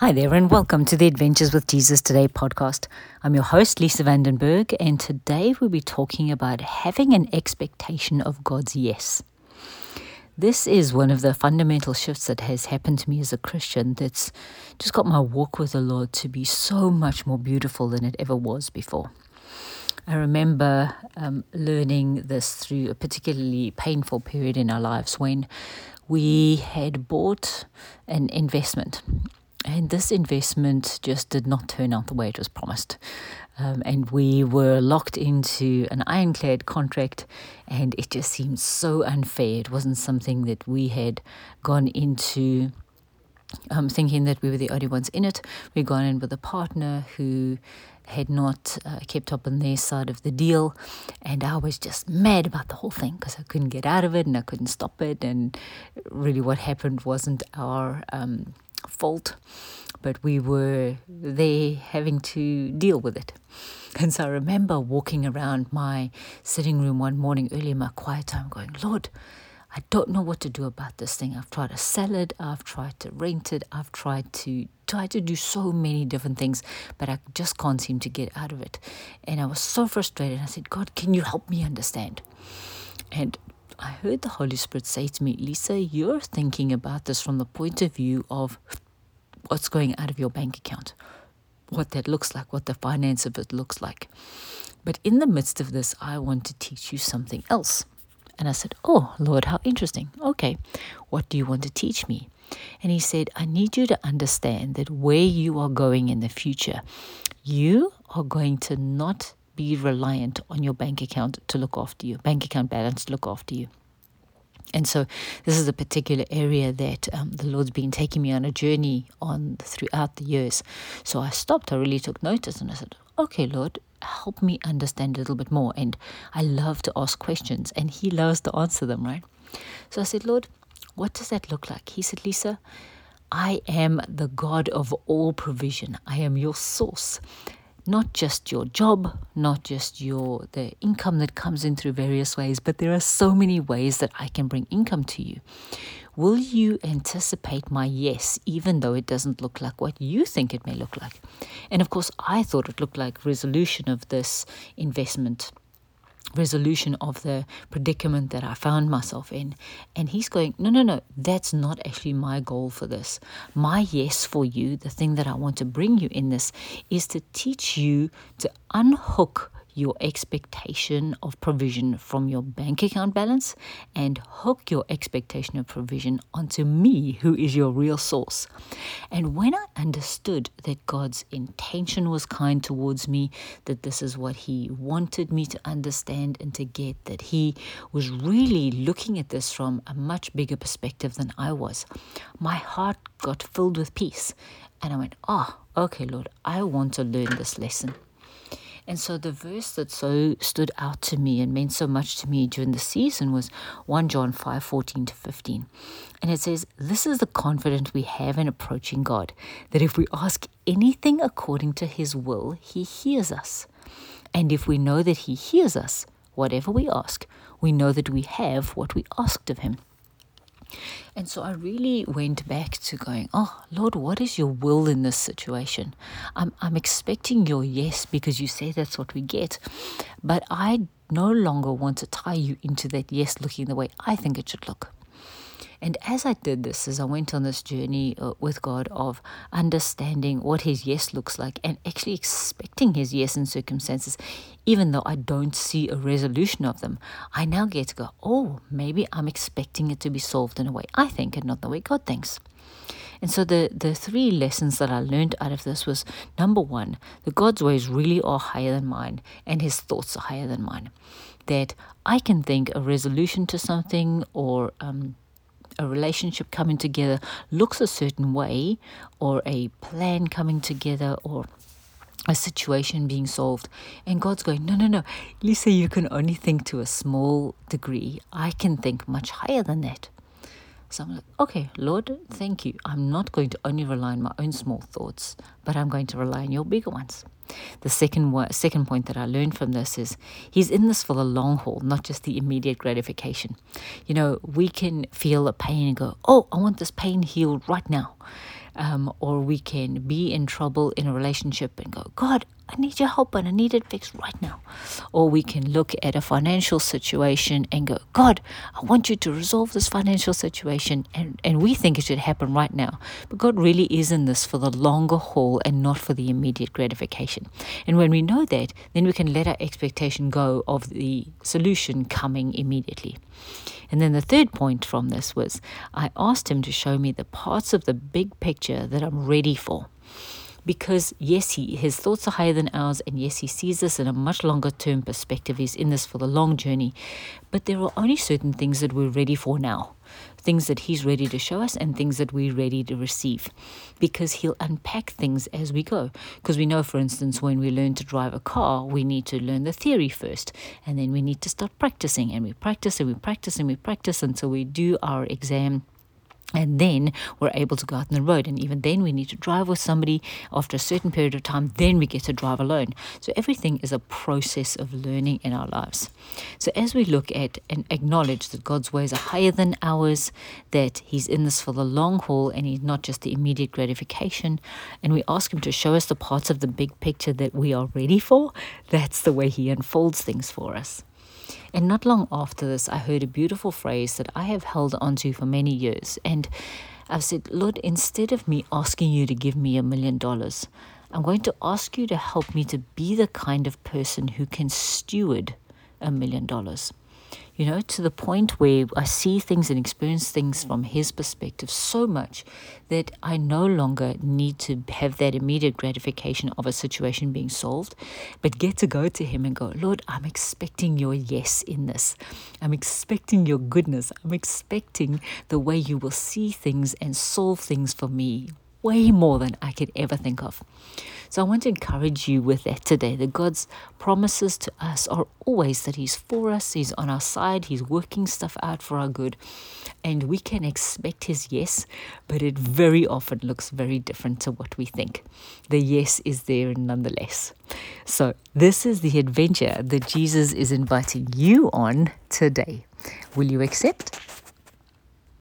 Hi there, and welcome to the Adventures with Jesus Today podcast. I'm your host, Lisa Vandenberg, and today we'll be talking about having an expectation of God's yes. This is one of the fundamental shifts that has happened to me as a Christian that's just got my walk with the Lord to be so much more beautiful than it ever was before. I remember um, learning this through a particularly painful period in our lives when we had bought an investment and this investment just did not turn out the way it was promised. Um, and we were locked into an ironclad contract, and it just seemed so unfair. It wasn't something that we had gone into um, thinking that we were the only ones in it. We'd gone in with a partner who had not uh, kept up on their side of the deal, and I was just mad about the whole thing because I couldn't get out of it and I couldn't stop it. And really, what happened wasn't our um, fault, but we were there having to deal with it. And so I remember walking around my sitting room one morning early in my quiet time going, Lord, I don't know what to do about this thing. I've tried to sell it, I've tried to rent it, I've tried to try to do so many different things, but I just can't seem to get out of it. And I was so frustrated. I said, God, can you help me understand? And I heard the Holy Spirit say to me, Lisa, you're thinking about this from the point of view of what's going out of your bank account, what that looks like, what the finance of it looks like. But in the midst of this, I want to teach you something else. And I said, Oh, Lord, how interesting. Okay, what do you want to teach me? And he said, I need you to understand that where you are going in the future, you are going to not be reliant on your bank account to look after you, bank account balance to look after you. And so, this is a particular area that um, the Lord's been taking me on a journey on throughout the years. So, I stopped, I really took notice, and I said, Okay, Lord, help me understand a little bit more. And I love to ask questions, and He loves to answer them, right? So, I said, Lord, what does that look like? He said, Lisa, I am the God of all provision, I am your source not just your job, not just your the income that comes in through various ways, but there are so many ways that I can bring income to you. Will you anticipate my yes, even though it doesn't look like what you think it may look like? And of course, I thought it looked like resolution of this investment resolution of the predicament that I found myself in. And he's going, No, no, no, that's not actually my goal for this. My yes for you, the thing that I want to bring you in this, is to teach you to unhook your expectation of provision from your bank account balance and hook your expectation of provision onto me, who is your real source. And when I understood that God's intention was kind towards me, that this is what He wanted me to understand and to get, that He was really looking at this from a much bigger perspective than I was, my heart got filled with peace. And I went, oh, okay, Lord, I want to learn this lesson. And so the verse that so stood out to me and meant so much to me during the season was 1 John 5 14 to 15. And it says, This is the confidence we have in approaching God, that if we ask anything according to his will, he hears us. And if we know that he hears us, whatever we ask, we know that we have what we asked of him. And so I really went back to going, Oh, Lord, what is your will in this situation? I'm, I'm expecting your yes because you say that's what we get. But I no longer want to tie you into that yes looking the way I think it should look. And as I did this, as I went on this journey uh, with God of understanding what His yes looks like and actually expecting His yes in circumstances, even though I don't see a resolution of them, I now get to go, oh, maybe I'm expecting it to be solved in a way I think and not the way God thinks. And so the, the three lessons that I learned out of this was number one, that God's ways really are higher than mine and his thoughts are higher than mine. That I can think a resolution to something or um, a relationship coming together looks a certain way, or a plan coming together, or a situation being solved. And God's going, No, no, no. Lisa, you can only think to a small degree. I can think much higher than that. So I'm like, okay, Lord, thank you. I'm not going to only rely on my own small thoughts, but I'm going to rely on your bigger ones. The second second point that I learned from this is he's in this for the long haul, not just the immediate gratification. You know, we can feel a pain and go, "Oh, I want this pain healed right now." Um, or we can be in trouble in a relationship and go, God, I need your help and I need it fixed right now. Or we can look at a financial situation and go, God, I want you to resolve this financial situation. And, and we think it should happen right now. But God really is in this for the longer haul and not for the immediate gratification. And when we know that, then we can let our expectation go of the solution coming immediately. And then the third point from this was I asked him to show me the parts of the big picture that I'm ready for because yes, he his thoughts are higher than ours, and yes, he sees this in a much longer term perspective. He's in this for the long journey, but there are only certain things that we're ready for now. Things that he's ready to show us and things that we're ready to receive because he'll unpack things as we go. Because we know, for instance, when we learn to drive a car, we need to learn the theory first and then we need to start practicing. And we practice and we practice and we practice until we do our exam and then we're able to go out on the road. And even then, we need to drive with somebody after a certain period of time. Then we get to drive alone. So everything is a process of learning in our lives. So as we look at and acknowledge that God's ways are higher than ours, that He's in this for the long haul and He's not just the immediate gratification, and we ask Him to show us the parts of the big picture that we are ready for, that's the way He unfolds things for us. And not long after this, I heard a beautiful phrase that I have held onto for many years. And I've said, Lord, instead of me asking you to give me a million dollars, I'm going to ask you to help me to be the kind of person who can steward a million dollars you know, to the point where I see things and experience things from his perspective so much that I no longer need to have that immediate gratification of a situation being solved, but get to go to him and go, Lord, I'm expecting your yes in this. I'm expecting your goodness. I'm expecting the way you will see things and solve things for me way more than I could ever think of. So I want to encourage you with that today that God's promises to us are always that He's for us, He's on our side, He's working stuff out for our good. And we can expect His yes, but it very often looks very different to what we think. The yes is there nonetheless. So, this is the adventure that Jesus is inviting you on today. Will you accept?